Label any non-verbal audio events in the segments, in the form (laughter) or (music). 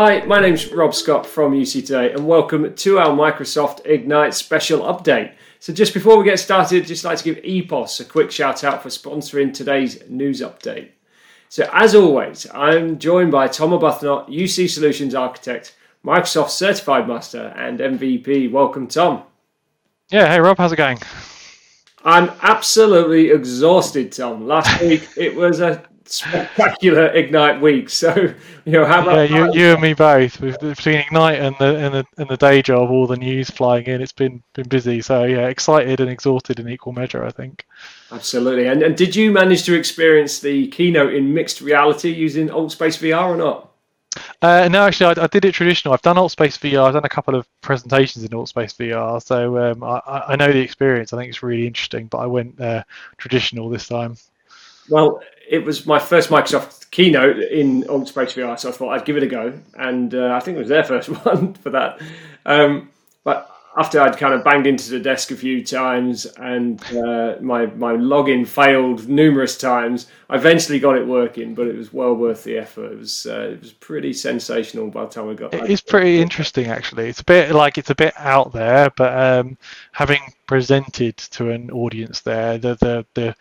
Hi, my name's Rob Scott from UC Today, and welcome to our Microsoft Ignite special update. So, just before we get started, just like to give EPOS a quick shout out for sponsoring today's news update. So, as always, I'm joined by Tom Arbuthnot, UC Solutions Architect, Microsoft Certified Master, and MVP. Welcome, Tom. Yeah, hey Rob, how's it going? I'm absolutely exhausted, Tom. Last (laughs) week it was a spectacular Ignite week. (laughs) So, you know, how about yeah, you, you and me both. Between Ignite and the and the and the day job, all the news flying in, it's been been busy. So yeah, excited and exhausted in equal measure, I think. Absolutely. And, and did you manage to experience the keynote in mixed reality using AltSpace VR or not? Uh, no, actually, I, I, did it traditional. I've done AltSpace VR. I've done a couple of presentations in AltSpace VR, so um, I, I, know the experience. I think it's really interesting. But I went uh, traditional this time. Well, it was my first Microsoft keynote in AltSpace VR, so I thought I'd give it a go, and uh, I think it was their (laughs) first one for that. Um, but after I'd kind of banged into the desk a few times and uh, my my login failed numerous times, I eventually got it working. But it was well worth the effort. It was uh, it was pretty sensational by the time I got. It is pretty interesting, actually. It's a bit like it's a bit out there, but um, having presented to an audience there, the the the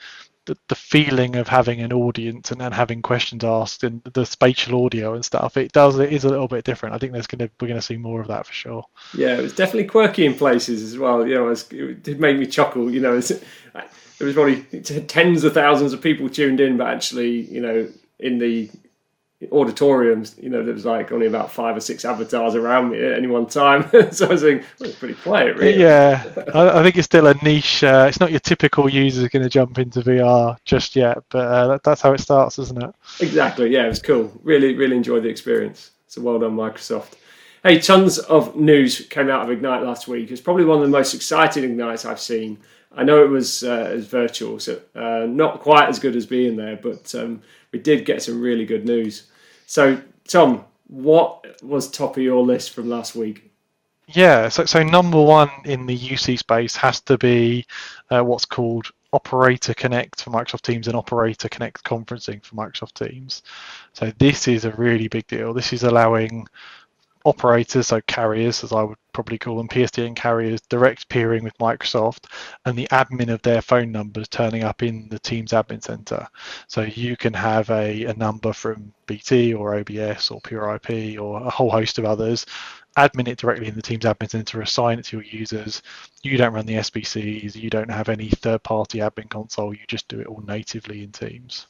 the, the feeling of having an audience and then having questions asked and the spatial audio and stuff it does it is a little bit different. I think there's gonna we're gonna see more of that for sure. Yeah it was definitely quirky in places as well. You know it did make me chuckle you know it was probably tens of thousands of people tuned in but actually you know in the auditoriums, you know, there was like only about five or six avatars around me at any one time. (laughs) so I was thinking, well, it's pretty quiet, really. Yeah, I, I, think it's still a niche. Uh, it's not your typical user going to jump into VR just yet, but uh, that, that's how it starts, isn't it? Exactly. Yeah, it was cool. Really, really enjoyed the experience. So well done, Microsoft. Hey, tons of news came out of Ignite last week. It's probably one of the most exciting Ignites I've seen. I know it was uh, virtual, so uh, not quite as good as being there, but um, we did get some really good news. So, Tom, what was top of your list from last week? Yeah, so, so number one in the UC space has to be uh, what's called Operator Connect for Microsoft Teams and Operator Connect conferencing for Microsoft Teams. So this is a really big deal. This is allowing operators, so carriers, as I would probably call them, PSTN carriers, direct peering with Microsoft, and the admin of their phone numbers turning up in the Teams admin center. So you can have a, a number from BT or OBS or Pure IP or a whole host of others, admin it directly in the Teams admin center, assign it to your users. You don't run the SBCs, you don't have any third party admin console, you just do it all natively in Teams.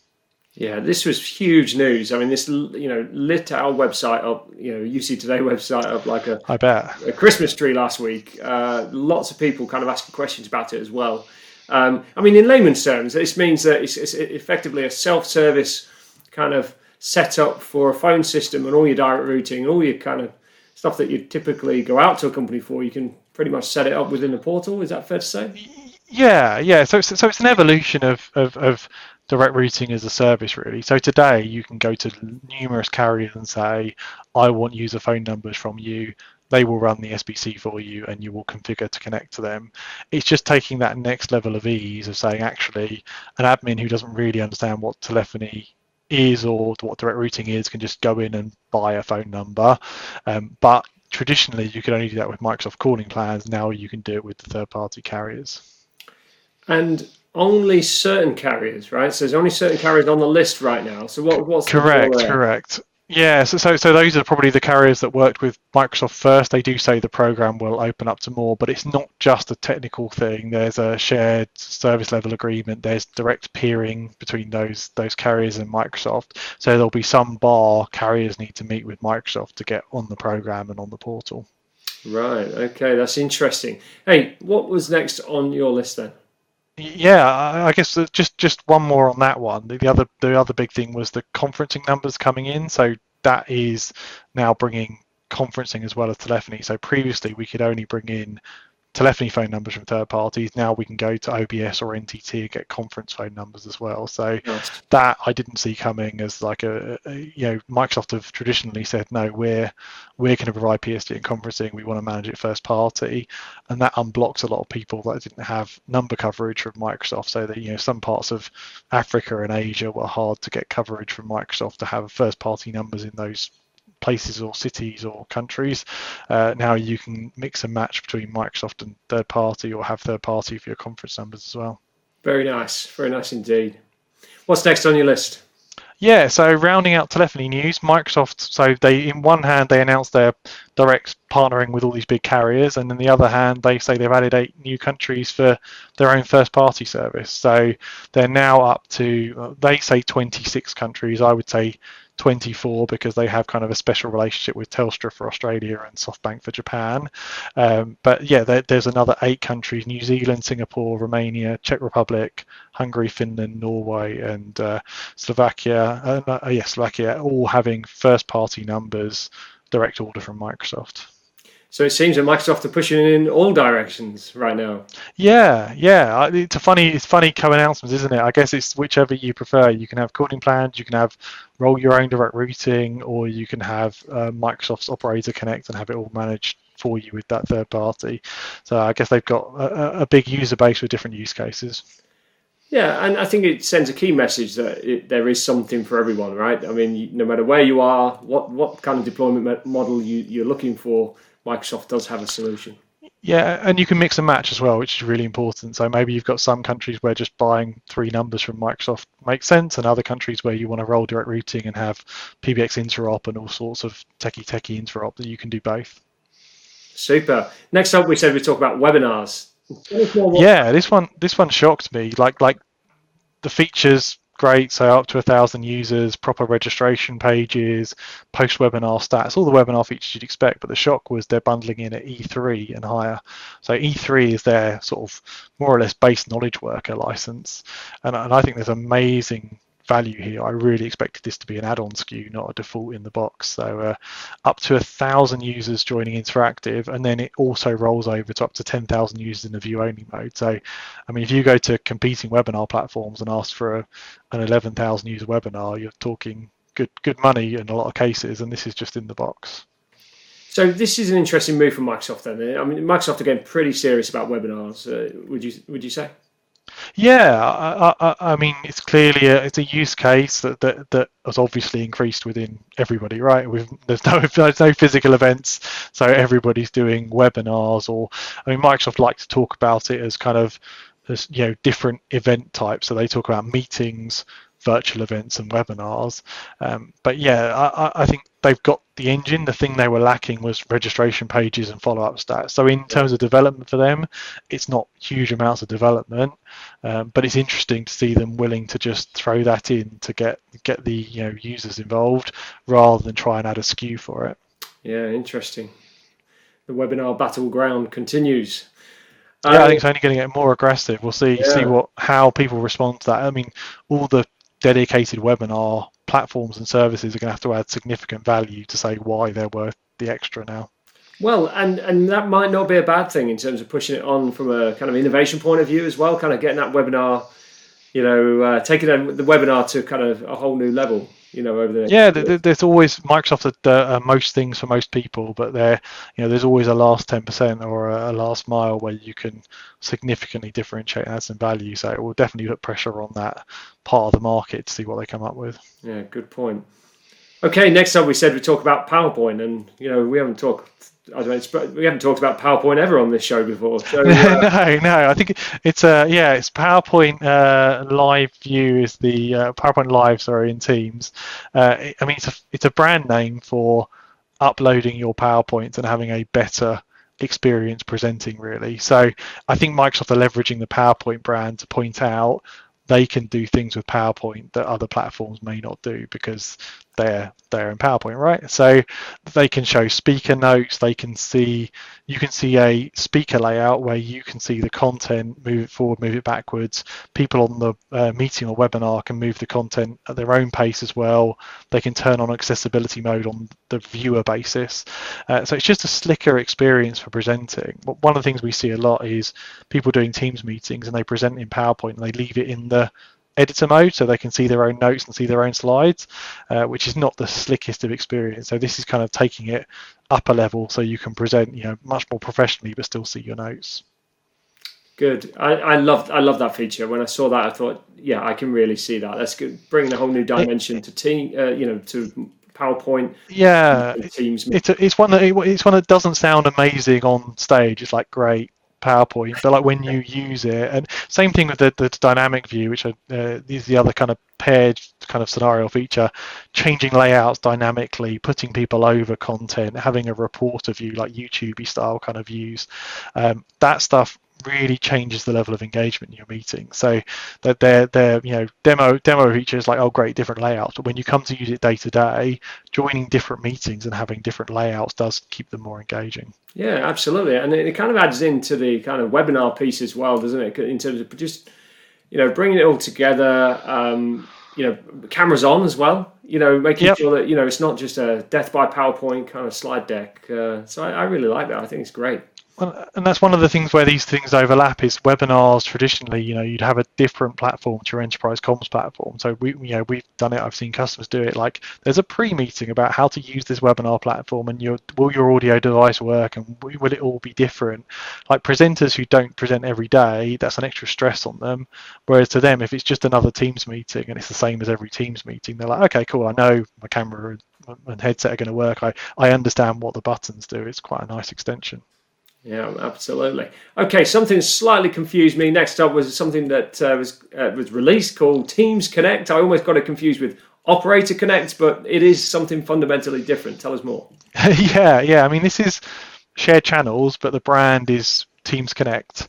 Yeah, this was huge news. I mean, this you know lit our website up, you know, UC Today (laughs) website up like a I bet a Christmas tree last week. Uh, lots of people kind of asking questions about it as well. Um, I mean, in layman's terms, this means that it's, it's effectively a self-service kind of setup for a phone system and all your direct routing, all your kind of stuff that you typically go out to a company for. You can pretty much set it up within the portal. Is that fair to say? Yeah, yeah. So, so it's an evolution of, of, of direct routing as a service really. So today you can go to numerous carriers and say, I want user phone numbers from you. They will run the SBC for you and you will configure to connect to them. It's just taking that next level of ease of saying actually an admin who doesn't really understand what telephony is or what direct routing is can just go in and buy a phone number. Um, but traditionally you could only do that with Microsoft calling plans. Now you can do it with the third party carriers. And only certain carriers, right? So there's only certain carriers on the list right now. So what, what's correct? Correct. Yeah, so, so so those are probably the carriers that worked with Microsoft first. They do say the program will open up to more, but it's not just a technical thing. There's a shared service level agreement. There's direct peering between those those carriers and Microsoft. So there'll be some bar carriers need to meet with Microsoft to get on the program and on the portal. Right. Okay, that's interesting. Hey, what was next on your list then? Yeah, I guess just just one more on that one. The other the other big thing was the conferencing numbers coming in. So that is now bringing conferencing as well as telephony. So previously we could only bring in telephony phone numbers from third parties. Now we can go to OBS or NTT and get conference phone numbers as well. So yes. that I didn't see coming as like a, a, you know Microsoft have traditionally said no, we're we're going to provide PSTN conferencing. We want to manage it first party, and that unblocks a lot of people that didn't have number coverage from Microsoft. So that you know some parts of Africa and Asia were hard to get coverage from Microsoft to have first party numbers in those places or cities or countries. Uh, now you can mix and match between Microsoft and third party or have third party for your conference numbers as well. Very nice, very nice indeed. What's next on your list? Yeah, so rounding out telephony news, Microsoft. So they, in one hand, they announced their direct partnering with all these big carriers, and in the other hand, they say they've added eight new countries for their own first-party service. So they're now up to, they say 26 countries. I would say 24 because they have kind of a special relationship with Telstra for Australia and SoftBank for Japan. Um, but yeah, there, there's another eight countries: New Zealand, Singapore, Romania, Czech Republic, Hungary, Finland, Norway, and uh, Slovakia. Uh, uh, yeah, Slovakia, all having first-party numbers direct order from Microsoft. So it seems that Microsoft are pushing in all directions right now. Yeah, yeah. It's a funny, it's funny co-announcements, isn't it? I guess it's whichever you prefer. You can have calling plans, you can have roll your own direct routing, or you can have uh, Microsoft's Operator Connect and have it all managed for you with that third party. So I guess they've got a, a big user base with different use cases. Yeah, and I think it sends a key message that it, there is something for everyone, right? I mean, no matter where you are, what what kind of deployment model you, you're looking for, Microsoft does have a solution. Yeah, and you can mix and match as well, which is really important. So maybe you've got some countries where just buying three numbers from Microsoft makes sense, and other countries where you want to roll direct routing and have PBX interop and all sorts of techie techie interop that you can do both. Super. Next up, we said we talk about webinars. Yeah, this one this one shocked me. Like like the features great. So up to a thousand users, proper registration pages, post webinar stats, all the webinar features you'd expect. But the shock was they're bundling in at E3 and higher. So E3 is their sort of more or less base knowledge worker license, and, and I think there's amazing value here. I really expected this to be an add-on SKU, not a default in the box. So uh, up to a thousand users joining interactive, and then it also rolls over to up to 10,000 users in the view-only mode. So, I mean, if you go to competing webinar platforms and ask for a, an 11,000 user webinar, you're talking good good money in a lot of cases, and this is just in the box. So this is an interesting move from Microsoft. Then I mean, Microsoft are getting pretty serious about webinars. Uh, would you would you say? Yeah, I, I, I, mean, it's clearly a, it's a use case that, that, that has obviously increased within everybody, right? There's no (laughs) there's no physical events, so everybody's doing webinars. Or I mean, Microsoft likes to talk about it as kind of as you know different event types. So they talk about meetings, virtual events and webinars. Um, but yeah, I, I, think they've got the engine. The thing they were lacking was registration pages and follow up stats. So in terms of development for them, it's not huge amounts of development, um, but it's interesting to see them willing to just throw that in to get get the you know users involved rather than try and add a SKU for it. Yeah, interesting. The webinar battleground continues. Yeah, I think it's only going to get more aggressive. We'll see yeah. see what how people respond to that. I mean, all the dedicated webinar platforms and services are going to have to add significant value to say why they're worth the extra now. Well, and and that might not be a bad thing in terms of pushing it on from a kind of innovation point of view as well. Kind of getting that webinar, you know, uh, taking the webinar to kind of a whole new level you know over there yeah there's always microsoft uh, most things for most people but there you know there's always a last 10% or a, last mile where you can significantly differentiate and add some value. So it will definitely put pressure on that part of the market to see what they come up with. Yeah good point okay next up we said we talk about powerpoint and you know we haven't talked I don't know, we haven't talked about PowerPoint ever on this show before. So, (laughs) uh... (laughs) no, no. I think it's uh, yeah, it's PowerPoint uh, Live View is the uh, PowerPoint Live, sorry, in Teams. Uh, I mean, it's a it's a brand name for uploading your PowerPoint and having a better experience presenting, really. So I think Microsoft are leveraging the PowerPoint brand to point out they can do things with PowerPoint that other platforms may not do because they're they're in PowerPoint, right? So they can show speaker notes. They can see you can see a speaker layout where you can see the content, move it forward, move it backwards. People on the uh, meeting or webinar can move the content at their own pace as well. They can turn on accessibility mode on the viewer basis. Uh, so it's just a slicker experience for presenting. But one of the things we see a lot is people doing Teams meetings and they present in PowerPoint and they leave it in the editor mode so they can see their own notes and see their own slides, uh, which is not the slickest of experience. So this is kind of taking it up a level so you can present, you know, much more professionally but still see your notes. Good. I, I loved I love that feature. When I saw that, I thought, yeah, I can really see that. That's good. Bringing a whole new dimension to team, uh, you know, to PowerPoint. Yeah, Teams. It's a, it's one that it's one that doesn't sound amazing on stage. It's like great PowerPoint, but like when you use it, and same thing with the, the dynamic view, which are, uh, is the other kind of paired kind of scenario feature, changing layouts dynamically, putting people over content, having a reporter view like YouTube style kind of views. Um, that stuff really changes the level of engagement in your meeting. So that they're they're you know demo demo features like oh great different layouts, but when you come to use it day to day, joining different meetings and having different layouts does keep them more engaging. Yeah, absolutely, and it kind of adds into the kind of webinar piece as well, doesn't it? In terms of just you know bringing it all together. Um, you know, cameras on as well. You know, making yep. sure that you know it's not just a death by PowerPoint kind of slide deck. Uh, so I, I really like that. I think it's great. And that's one of the things where these things overlap is webinars traditionally you know you'd have a different platform to your enterprise comms platform. So we you know we've done it i've seen customers do it. Like there's a pre-meeting about how to use this webinar platform and your will your audio device work and will it all be different? Like presenters who don't present every day that's an extra stress on them. Whereas to them if it's just another teams meeting and it's the same as every teams meeting they're like okay cool i know my camera and headset are going to work. I i understand what the buttons do. It's quite a nice extension yeah, absolutely. Okay, something slightly confused me. Next up was something that uh, was uh, was released called Teams Connect. I almost got it confused with Operator Connect, but it is something fundamentally different. Tell us more. (laughs) yeah, yeah. I mean, this is shared channels, but the brand is Teams Connect.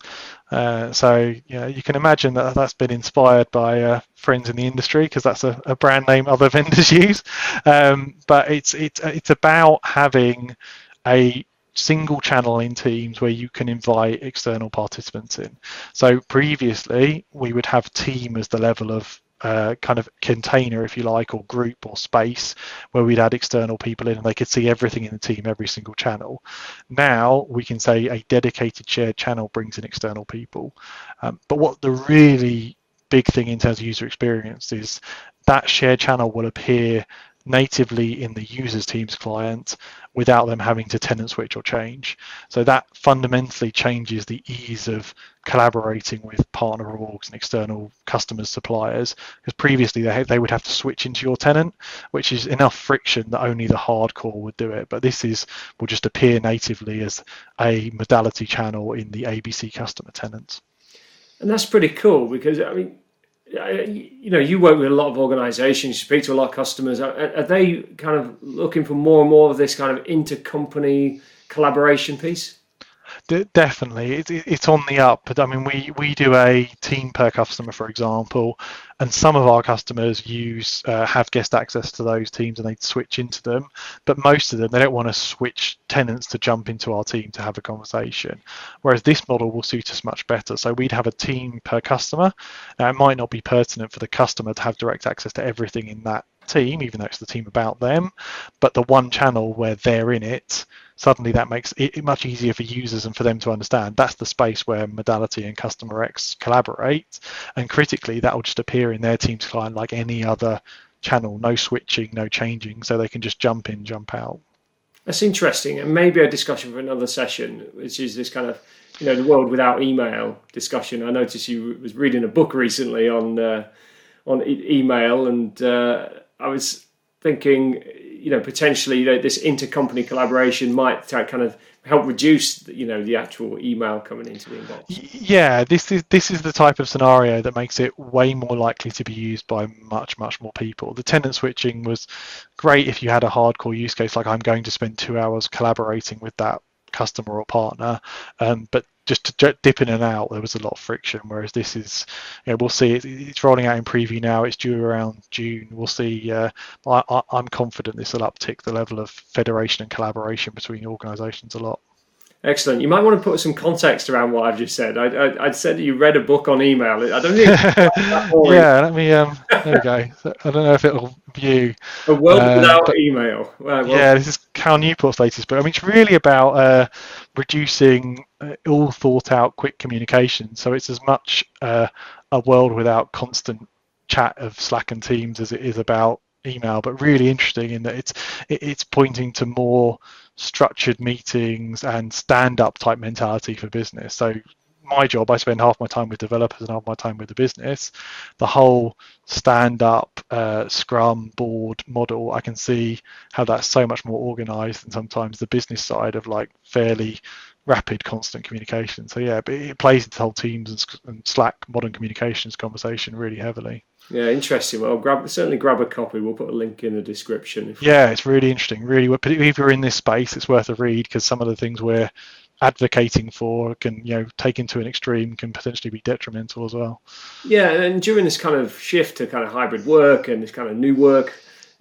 Uh, so you, know, you can imagine that that's been inspired by uh, friends in the industry because that's a, a, brand name other (laughs) vendors use. Um, but it's it's it's about having a single channel in Teams where you can invite external participants in. So previously, we would have team as the level of uh, kind of container, if you like, or group or space where we'd add external people in and they could see everything in the team, every single channel. Now we can say a dedicated shared channel brings in external people. Um, but what the really big thing in terms of user experience is that shared channel will appear natively in the user's Teams client without them having to tenant switch or change. So that fundamentally changes the ease of collaborating with partner orgs and external customers, suppliers, because previously they, they would have to switch into your tenant, which is enough friction that only the hardcore would do it. But this is will just appear natively as a modality channel in the ABC customer tenants. And that's pretty cool because I mean you know, you work with a lot of organisations, you speak to a lot of customers. Are, are, they kind of looking for more and more of this kind of intercompany collaboration piece? Definitely, it, it's on the up. But I mean, we we do a team per customer, for example, and some of our customers use uh, have guest access to those teams and they switch into them. But most of them, they don't want to switch tenants to jump into our team to have a conversation. Whereas this model will suit us much better. So we'd have a team per customer. Now, it might not be pertinent for the customer to have direct access to everything in that team, even though it's the team about them. But the one channel where they're in it suddenly that makes it much easier for users and for them to understand that's the space where modality and customer X collaborate. And critically, that will just appear in their Teams client like any other channel, no switching, no changing, so they can just jump in, jump out. That's interesting, and maybe a discussion for another session, which is this kind of you know the world without email discussion. I noticed you was reading a book recently on uh, on e- email, and uh, I was thinking you know potentially you know, this intercompany collaboration might kind of help reduce you know the actual email coming into the inbox. Yeah this is this is the type of scenario that makes it way more likely to be used by much much more people. The tenant switching was great if you had a hardcore use case like i'm going to spend two hours collaborating with that customer or partner um, but just to dip in and out, there was a lot of friction. Whereas this is, you know, we'll see. it's rolling out in preview now. It's due around June. We'll see. Uh, I, am confident this will uptick the level of federation and collaboration between organisations a lot. Excellent. You might want to put some context around what I've just said. I, I, I said you read a book on email. I don't think. (laughs) yeah, let me. Um, there we go. (laughs) I don't know if it'll view. A world uh, without but, email. Well, well, yeah, this is Cal Newport's latest book. I mean, it's really about uh, reducing uh, all thought out quick communication. So it's as much uh, a world without constant chat of Slack and Teams as it is about email, but really interesting in that it's it's pointing to more structured meetings and stand up type mentality for business. So my job, I spend half my time with developers and half my time with the business. The whole stand up uh, Scrum board model, I can see how that's so much more organized than sometimes the business side of like fairly rapid, constant communication. So yeah, but it plays into whole Teams and, and Slack modern communications conversation really heavily. Yeah, interesting. Well, grab certainly grab a copy. We'll put a link in the description. yeah, it's really interesting. Really, particularly if you're in this space, it's worth a read because some of the things we're advocating for can you know taken to an extreme can potentially be detrimental as well. Yeah, and during this kind of shift to kind of hybrid work and this kind of new work,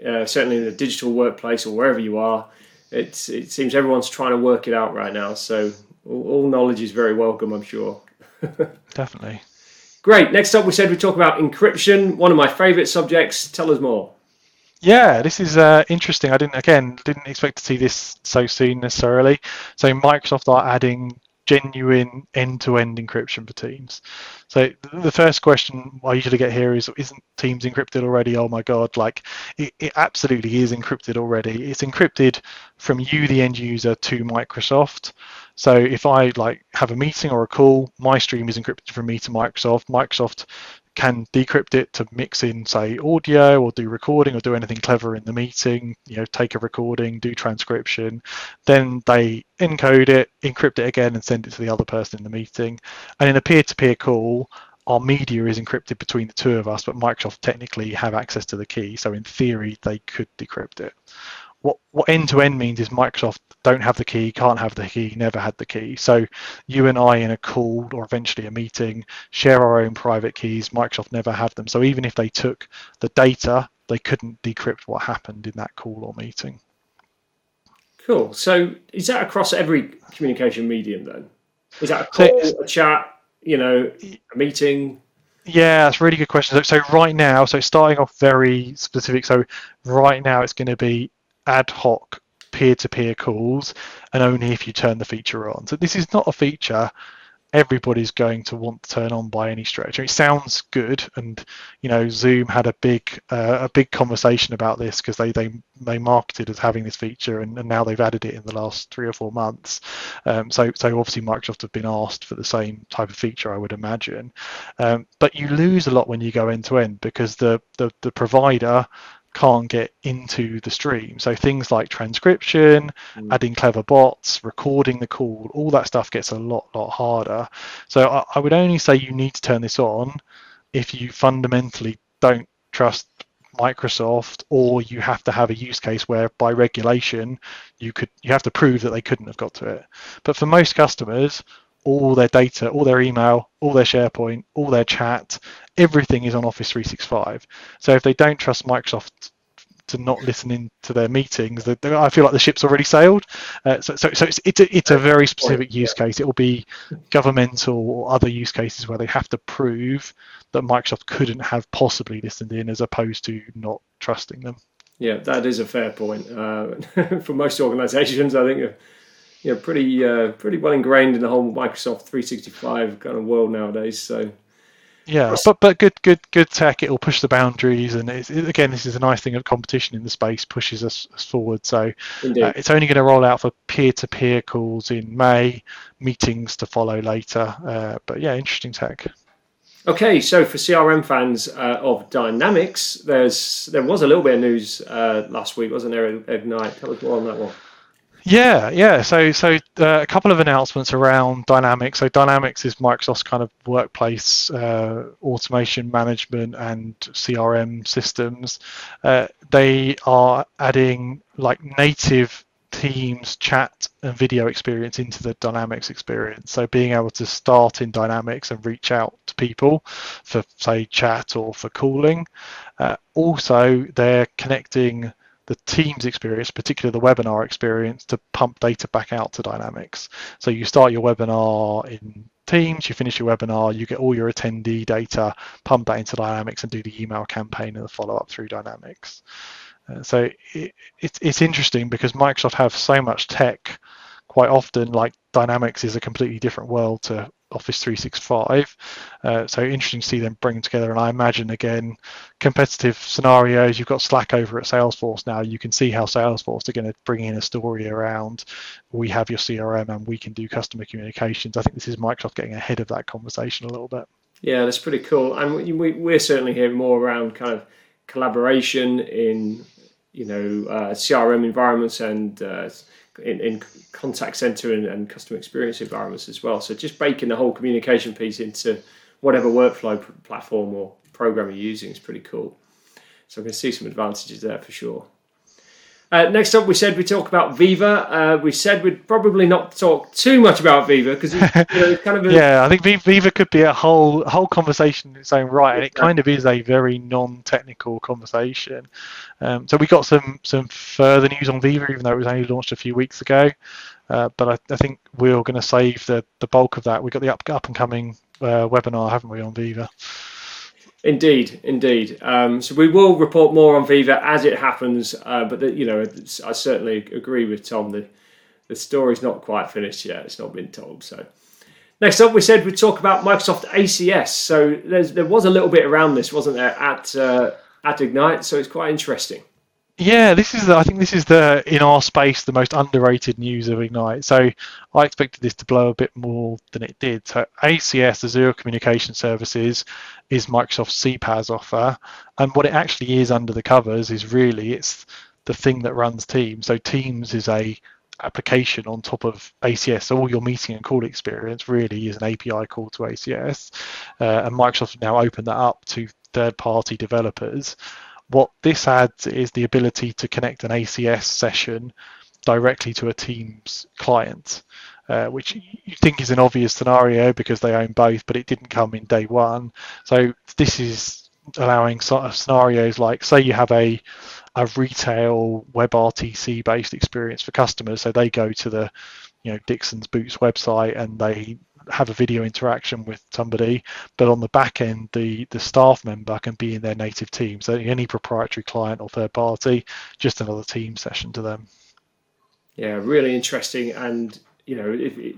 uh, certainly in the digital workplace or wherever you are, it's it seems everyone's trying to work it out right now. So all, all knowledge is very welcome, I'm sure. (laughs) Definitely. Great. Next up, we said we talk about encryption, one of my favourite subjects. Tell us more. Yeah, this is uh, interesting. I didn't again didn't expect to see this so soon necessarily. So Microsoft are adding genuine end-to-end encryption for Teams. So the first question I usually get here is, isn't Teams encrypted already? Oh my God, like it, it absolutely is encrypted already. It's encrypted from you, the end user, to Microsoft. So if I like have a meeting or a call, my stream is encrypted from me to Microsoft. Microsoft can decrypt it to mix in, say, audio or do recording or do anything clever in the meeting, you know, take a recording, do transcription. Then they encode it, encrypt it again, and send it to the other person in the meeting. And in a peer to peer call, our media is encrypted between the two of us, but Microsoft technically have access to the key. So in theory, they could decrypt it what what end to end means is Microsoft don't have the key, can't have the key, never had the key. So you and I in a call or eventually a meeting share our own private keys. Microsoft never have them. So even if they took the data, they couldn't decrypt what happened in that call or meeting. Cool. So is that across every communication medium then? Is that a call, so, a chat, you know, a meeting? Yeah, that's a really good question. So, so right now, so starting off very specific. So right now, it's going to be ad hoc peer-to-peer calls and only if you turn the feature on. So this is not a feature everybody's going to want to turn on by any stretch. It sounds good, and you know Zoom had a big uh, a big conversation about this because they they they marketed as having this feature, and, and now they've added it in the last three or four months. Um, so so obviously Microsoft have been asked for the same type of feature, I would imagine. Um, but you lose a lot when you go end to end because the the, the provider can't get into the stream. So things like transcription, mm. adding clever bots, recording the call, all that stuff gets a lot, lot harder. So I, I would only say you need to turn this on if you fundamentally don't trust Microsoft or you have to have a use case where by regulation you could you have to prove that they couldn't have got to it. But for most customers, all their data, all their email, all their SharePoint, all their chat, everything is on Office 365. So if they don't trust Microsoft to not listen in to their meetings, I feel like the ship's already sailed. Uh, so, so, so it's, it's, a, it's a very specific use case. It will be governmental or other use cases where they have to prove that Microsoft couldn't have possibly listened in as opposed to not trusting them. Yeah, that is a fair point. Uh, (laughs) for most organizations, I think you know, pretty uh, pretty well ingrained in the whole Microsoft 365 kind of world nowadays. So yeah, but but good good good tech. It'll push the boundaries, and it, again, this is a nice thing of competition in the space pushes us, us forward. So uh, it's only going to roll out for peer-to-peer calls in May, meetings to follow later. Uh, but yeah, interesting tech. Okay, so for CRM fans uh, of Dynamics, there's there was a little bit of news uh, last week, wasn't there? Ignite. Tell us more on that one. Yeah, yeah. So, so uh, a couple of announcements around Dynamics. So, Dynamics is Microsoft's kind of workplace uh, automation management and CRM systems. Uh, they are adding like native Teams chat and video experience into the Dynamics experience. So, being able to start in Dynamics and reach out to people for, say, chat or for calling. Uh, also, they're connecting the Teams experience, particularly the webinar experience, to pump data back out to Dynamics. So you start your webinar in Teams, you finish your webinar, you get all your attendee data, pump that into Dynamics, and do the email campaign and the follow up through Dynamics. Uh, so it, it, it's interesting because Microsoft have so much tech. Quite often, like Dynamics is a completely different world to Office 365. Uh, so interesting to see them bring together. And I imagine again, competitive scenarios. You've got Slack over at Salesforce now. You can see how Salesforce are going to bring in a story around. We have your CRM and we can do customer communications. I think this is Microsoft getting ahead of that conversation a little bit. Yeah, that's pretty cool. And we, we're certainly hearing more around kind of collaboration in you know uh, CRM environments and uh, in, in contact center and, and customer experience environments as well. So just baking the whole communication piece into whatever workflow platform or program you're using is pretty cool. So I can see some advantages there for sure. Uh, next up, we said we talk about Viva. Uh, we said we'd probably not talk too much about Viva because you know, it's kind of (laughs) a... yeah. I think Viva could be a whole whole conversation in its own right, and it kind of is a very non-technical conversation. Um, so we got some some further news on Viva, even though it was only launched a few weeks ago. Uh, but I, I, think we're going to save the the bulk of that. We got the up up and coming uh, webinar, haven't we, on Viva? Indeed, indeed. Um, so we will report more on Viva as it happens, uh, but the, you know, I certainly agree with Tom. The the story's not quite finished yet; it's not been told. So next up, we said we'd talk about Microsoft ACS. So there was a little bit around this, wasn't there, at uh, at Ignite? So it's quite interesting. Yeah, this is. I think this is the in our space the most underrated news of Ignite. So I expected this to blow a bit more than it did. So ACS, Azure Communication Services, is Microsoft's CPaaS offer, and what it actually is under the covers is really it's the thing that runs Teams. So Teams is a application on top of ACS. So all your meeting and call experience really is an API call to ACS, uh, and Microsoft now opened that up to third-party developers. What this adds is the ability to connect an ACS session directly to a Teams client, uh, which you think is an obvious scenario because they own both, but it didn't come in day one. So this is allowing sort of scenarios like, say, you have a a retail WebRTC based experience for customers, so they go to the you know Dixon's Boots website and they have a video interaction with somebody, but on the back end, the the staff member can be in their native team. So any proprietary client or third party, just another team session to them. Yeah, really interesting. And you know, if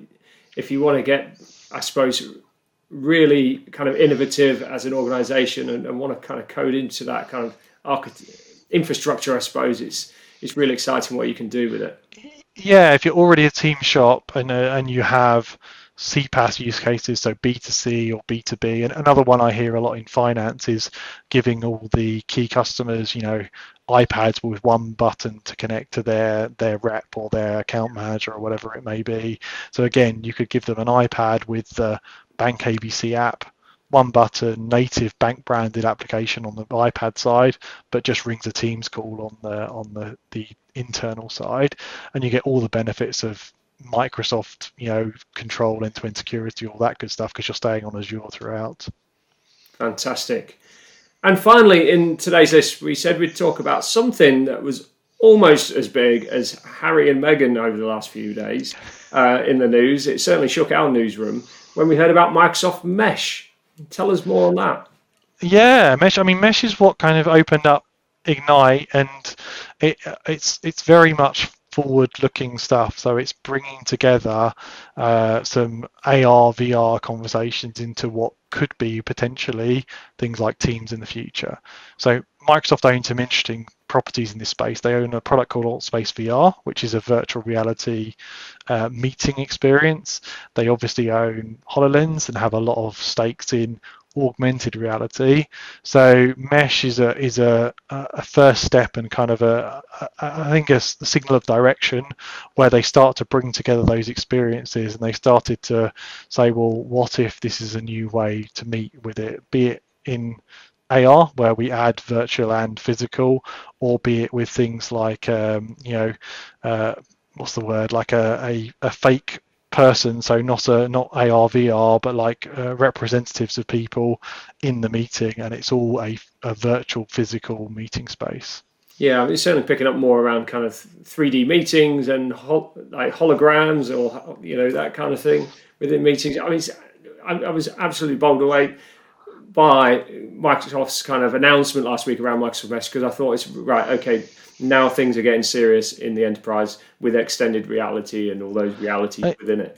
if you want to get, I suppose, really kind of innovative as an organization and, and want to kind of code into that kind of architect infrastructure, I suppose it's it's really exciting what you can do with it. Yeah, if you're already a team shop and uh, and you have CPaaS use cases, so B2C or B2B. And another one I hear a lot in finance is giving all the key customers, you know, iPads with one button to connect to their their rep or their account manager or whatever it may be. So again, you could give them an iPad with the Bank ABC app, one button, native bank branded application on the iPad side, but just rings a Teams call on the on the the internal side, and you get all the benefits of Microsoft, you know, control end-to-end security, all that good stuff, because you're staying on Azure throughout. Fantastic. And finally, in today's list, we said we'd talk about something that was almost as big as Harry and Meghan over the last few days uh, in the news. It certainly shook our newsroom when we heard about Microsoft Mesh. Tell us more on that. Yeah, Mesh. I mean, Mesh is what kind of opened up Ignite, and it, it's it's very much forward-looking stuff. So it's bringing together uh, some AR, VR conversations into what could be potentially things like Teams in the future. So Microsoft owns some interesting properties in this space. They own a product called AltSpace VR, which is a virtual reality uh, meeting experience. They obviously own HoloLens and have a lot of stakes in augmented reality. So mesh is a is a, a first step and kind of a, a I think a signal of direction where they start to bring together those experiences and they started to say, well, what if this is a new way to meet with it, be it in AR where we add virtual and physical, or be it with things like um, you know. Uh, what's the word like a, a, a fake person, so not a not AR VR, but like uh, representatives of people in the meeting, and it's all a, a virtual physical meeting space. Yeah, it's certainly picking up more around kind of 3D meetings and like holograms or you know that kind of thing within meetings. I mean, I, I was absolutely bowled away by Microsoft's kind of announcement last week around Microsoft Mesh because I thought it's right. Okay, now things are getting serious in the enterprise with extended reality and all those realities within it.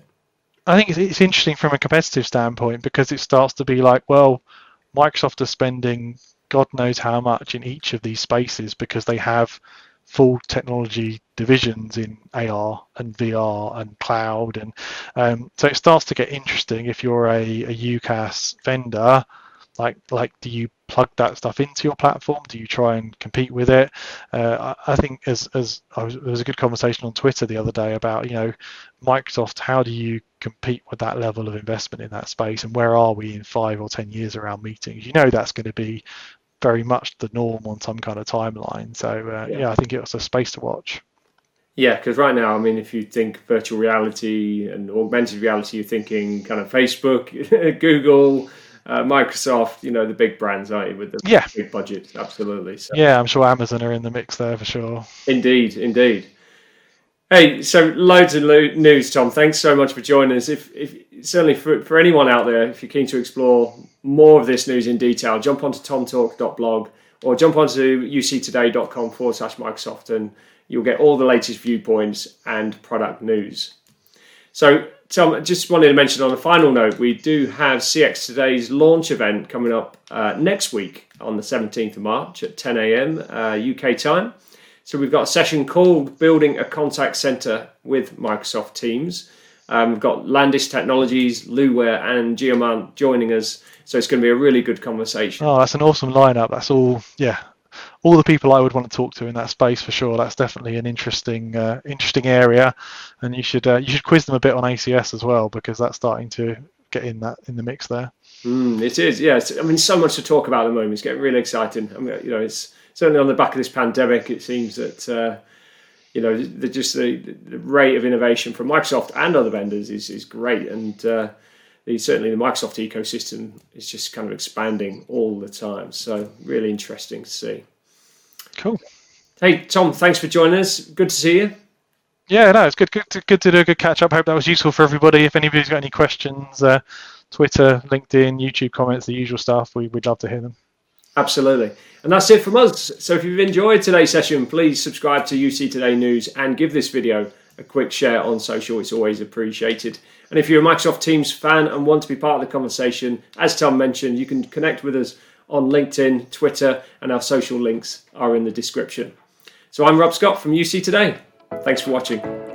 I think it's, it's interesting from a competitive standpoint because it starts to be like, well, Microsoft are spending God knows how much in each of these spaces because they have full technology divisions in AR and VR and cloud, and um, so it starts to get interesting if you're a, a UCaaS vendor. Like, like, do you plug that stuff into your platform? Do you try and compete with it? Uh, I, I think as as was, there was a good conversation on Twitter the other day about you know Microsoft. How do you compete with that level of investment in that space, and where are we in five or ten years around meetings? You know that's going to be very much the norm on some kind of timeline. So uh, yeah. yeah, I think it's a space to watch. Yeah, because right now, I mean, if you think virtual reality and augmented reality, you're thinking kind of Facebook, (laughs) Google, uh, Microsoft, you know, the big brands, aren't you, with the yeah. big budgets? Absolutely. So. Yeah, I'm sure Amazon are in the mix there for sure. Indeed, indeed. Hey, so loads of lo- news, Tom. Thanks so much for joining us. If, if certainly for, for anyone out there, if you're keen to explore more of this news in detail, jump onto tomtalk.blog or jump onto uctoday.com forward slash Microsoft and you'll get all the latest viewpoints and product news. So, Tom, I just wanted to mention on a final note, we do have CX Today's launch event coming up uh, next week on the 17th of March at 10 a.m. Uh, UK time. So, we've got a session called Building a Contact Center with Microsoft Teams. Um, we've got Landis Technologies, Luware, and Geomant joining us. So it's going to be a really good conversation. Oh, that's an awesome lineup. That's all, yeah, all the people I would want to talk to in that space for sure. That's definitely an interesting, uh, interesting area, and you should uh, you should quiz them a bit on ACS as well because that's starting to get in that in the mix there. Mm, it is, yes. I mean, so much to talk about at the moment. It's getting really exciting. I mean, you know, it's certainly on the back of this pandemic. It seems that. Uh, you know, the, just the, the, rate of innovation from Microsoft and other vendors is, is great. And uh, the, certainly the Microsoft ecosystem is just kind of expanding all the time. So, really interesting to see. Cool. Hey, Tom, thanks for joining us. Good to see you. Yeah, no, it's good, good, to, good to do a good catch up. Hope that was useful for everybody. If anybody's got any questions, uh, Twitter, LinkedIn, YouTube comments, the usual stuff, we, we'd love to hear them. Absolutely. And that's it from us. So if you've enjoyed today's session, please subscribe to UC Today News and give this video a quick share on social. It's always appreciated. And if you're a Microsoft Teams fan and want to be part of the conversation, as Tom mentioned, you can connect with us on LinkedIn, Twitter, and our social links are in the description. So I'm Rob Scott from UC Today. Thanks for watching.